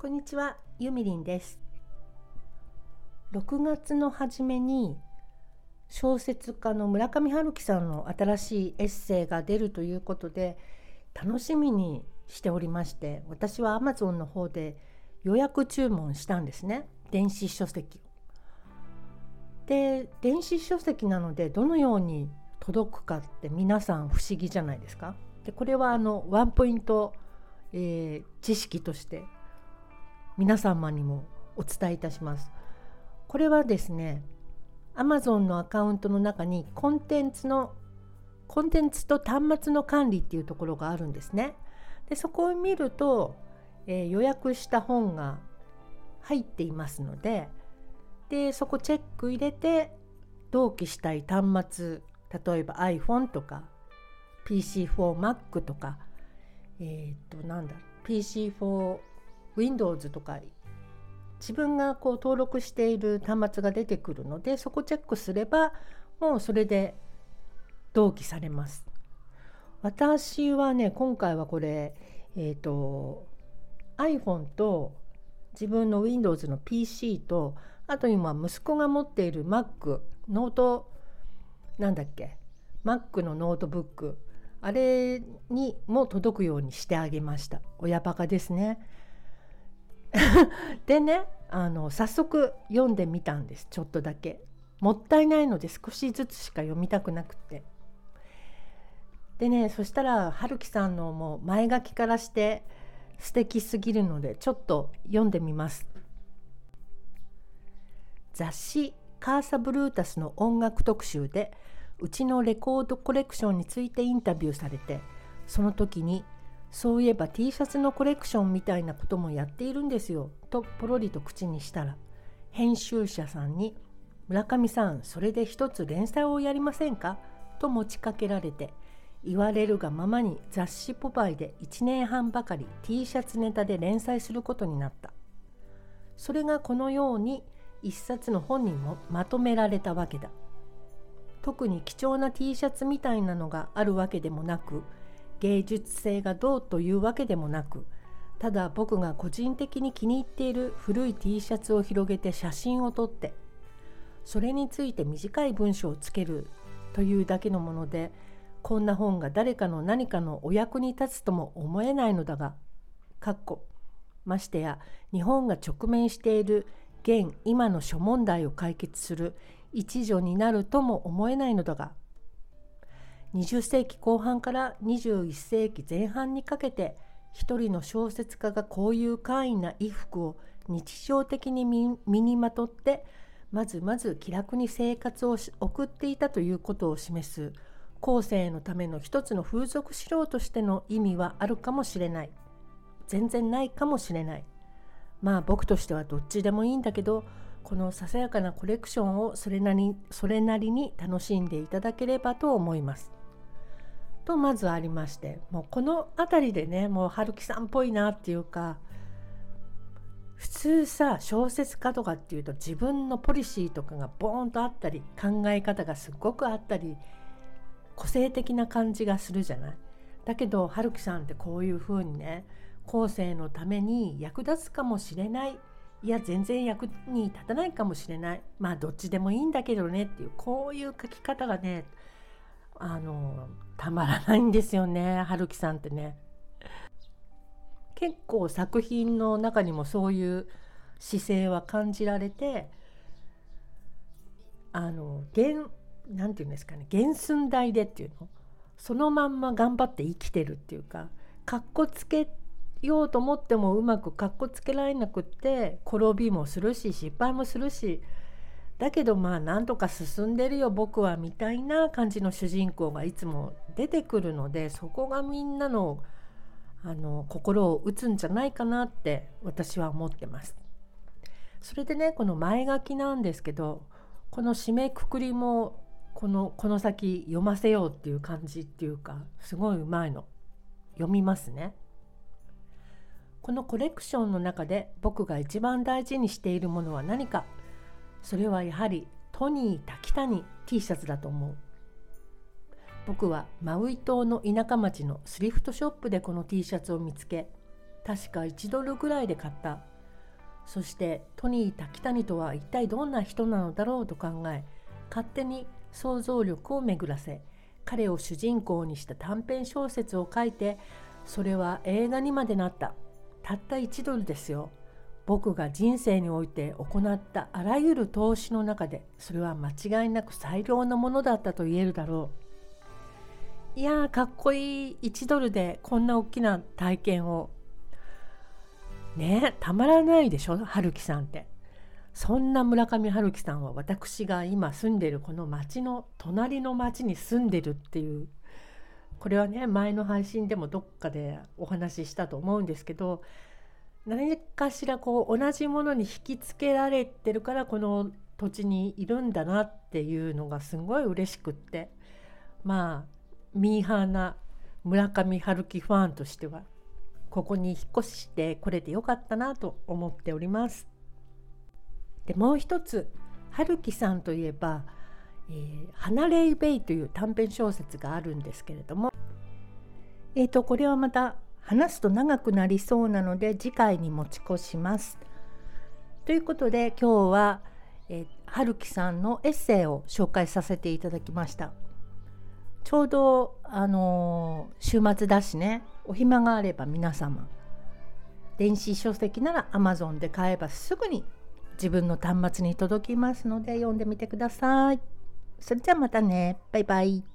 こんにちは、ゆみりんです。6月の初めに小説家の村上春樹さんの新しいエッセイが出るということで楽しみにしておりまして私は Amazon の方で予約注文したんですね電子書籍を。で電子書籍なのでどのように届くかって皆さん不思議じゃないですか。でこれはあのワンポイント、えー知識として皆様にもお伝えいたします。これはですね Amazon のアカウントの中にコンテンツのコンテンツと端末の管理っていうところがあるんですね。でそこを見ると、えー予約した本が入っていますのででそこチェック入れて同期したい端末例えば iPhone とか PC4Mac とかえっ、となんだ PC4 Windows とか自分がこう登録している端末が出てくるのでそこチェックすればもうそれで同期されます。私はね今回はこれえっ、と iPhone と自分の Windows の PC とあと今息子が持っている Mac ノートなんだっけ Mac のノートブックあれにも届くようにしてあげました親バカですね でねあの早速読んでみたんですちょっとだけ。もったいないので少しずつしか読みたくなくて。でねそしたら春樹さんのもう前書きからして素敵すぎるのでちょっと読んでみます。雑誌「カーサブルータス」の音楽特集でうちのレコードコレクションについてインタビューされてその時に「そういえば T シャツのコレクションみたいなこともやっているんですよ」とポロリと口にしたら編集者さんに「村上さんそれで一つ連載をやりませんか?」と持ちかけられて言われるがままに雑誌「ポパイ」で1年半ばかり T シャツネタで連載することになった。それがこのように一冊の本にもまとめられたわけだ。特に貴重な T シャツみたいなのがあるわけでもなく芸術性がどうというわけでもなくただ僕が個人的に気に入っている古い T シャツを広げて写真を撮ってそれについて短い文章をつけるというだけのものでこんな本が誰かの何かのお役に立つとも思えないのだがかっこましてや日本が直面している現今の諸問題を解決する一助になるとも思えないのだが20世紀後半から21世紀前半にかけて一人の小説家がこういう簡易な衣服を日常的に身にまとってまずまず気楽に生活を送っていたということを示す。後世のための一つの風俗資料としての意味はあるかもしれない。全然ないかもしれない。まあ僕としてはどっちでもいいんだけどこのささやかなコレクションをそれなりそれなりに楽しんでいただければと思います。とまずありましてもうこの辺りでねもう春樹さんっぽいなっていうか普通さ小説家とかっていうと自分のポリシーとかがボーンとあったり考え方がすっごくあったり個性的な感じがするじゃない？だけど春樹さんってこういうふうにね後世のために役立つかもしれないいや全然役に立たないかもしれないまあどっちでもいいんだけどねっていうこういう書き方がねあのたまらないんですよね春樹さんってね。結構作品の中にもそういう姿勢は感じられてあの原なんていうんですかね原寸大でっていうの？そのまんま頑張って生きてるっていうかかっこつけようと思ってもうまくかっこつけられなくって転びもするし失敗もするしだけどまあなんとか進んでるよ僕はみたいな感じの主人公がいつも出てくるのでそこがみんなのあの心を打つんじゃないかなって私は思ってます。それでねこの前書きなんですけどこの締めくくりもこのこの先読ませようっていう感じっていうかすごいうまいの読みますね。このコレクションの中で僕が一番大事にしているものは何かそれはやはりトニー滝谷 T シャツだと思う。僕はマウイ島の田舎町のスリフトショップでこの T シャツを見つけ確か1ドルぐらいで買った。そしてトニー滝谷とは一体どんな人なのだろうと考え勝手に想像力を巡らせ彼を主人公にした短編小説を書いてそれは映画にまでなった。たった1ドルですよ。僕が人生において行ったあらゆる投資の中でそれは間違いなく最良のものだったと言えるだろう。いやかっこいい1ドルでこんな大きな体験を。ねたまらないでしょ春樹さんって。そんな村上春樹さんは私が今住んでるこの町の隣の町に住んでるっていう。これはね前の配信でもどっかでお話ししたと思うんですけど何かしらこう同じものに引きつけられてるからこの土地にいるんだなっていうのがすごい嬉しくってまあミーハーな村上春樹ファンとしてはここに引っ越してこれてよかったなと思っております。でもう一つ春樹さんといえば「えー、花レイベイ」という短編小説があるんですけれども、えーと、これはまた話すと長くなりそうなので次回に持ち越します。ということで今日は、え、春樹さんのエッセイを紹介させていただきました。ちょうどあの、週末だしねお暇があれば皆様電子書籍なら Amazon で買えばすぐに自分の端末に届きますので読んでみてください。それじゃあまたね。バイバイ。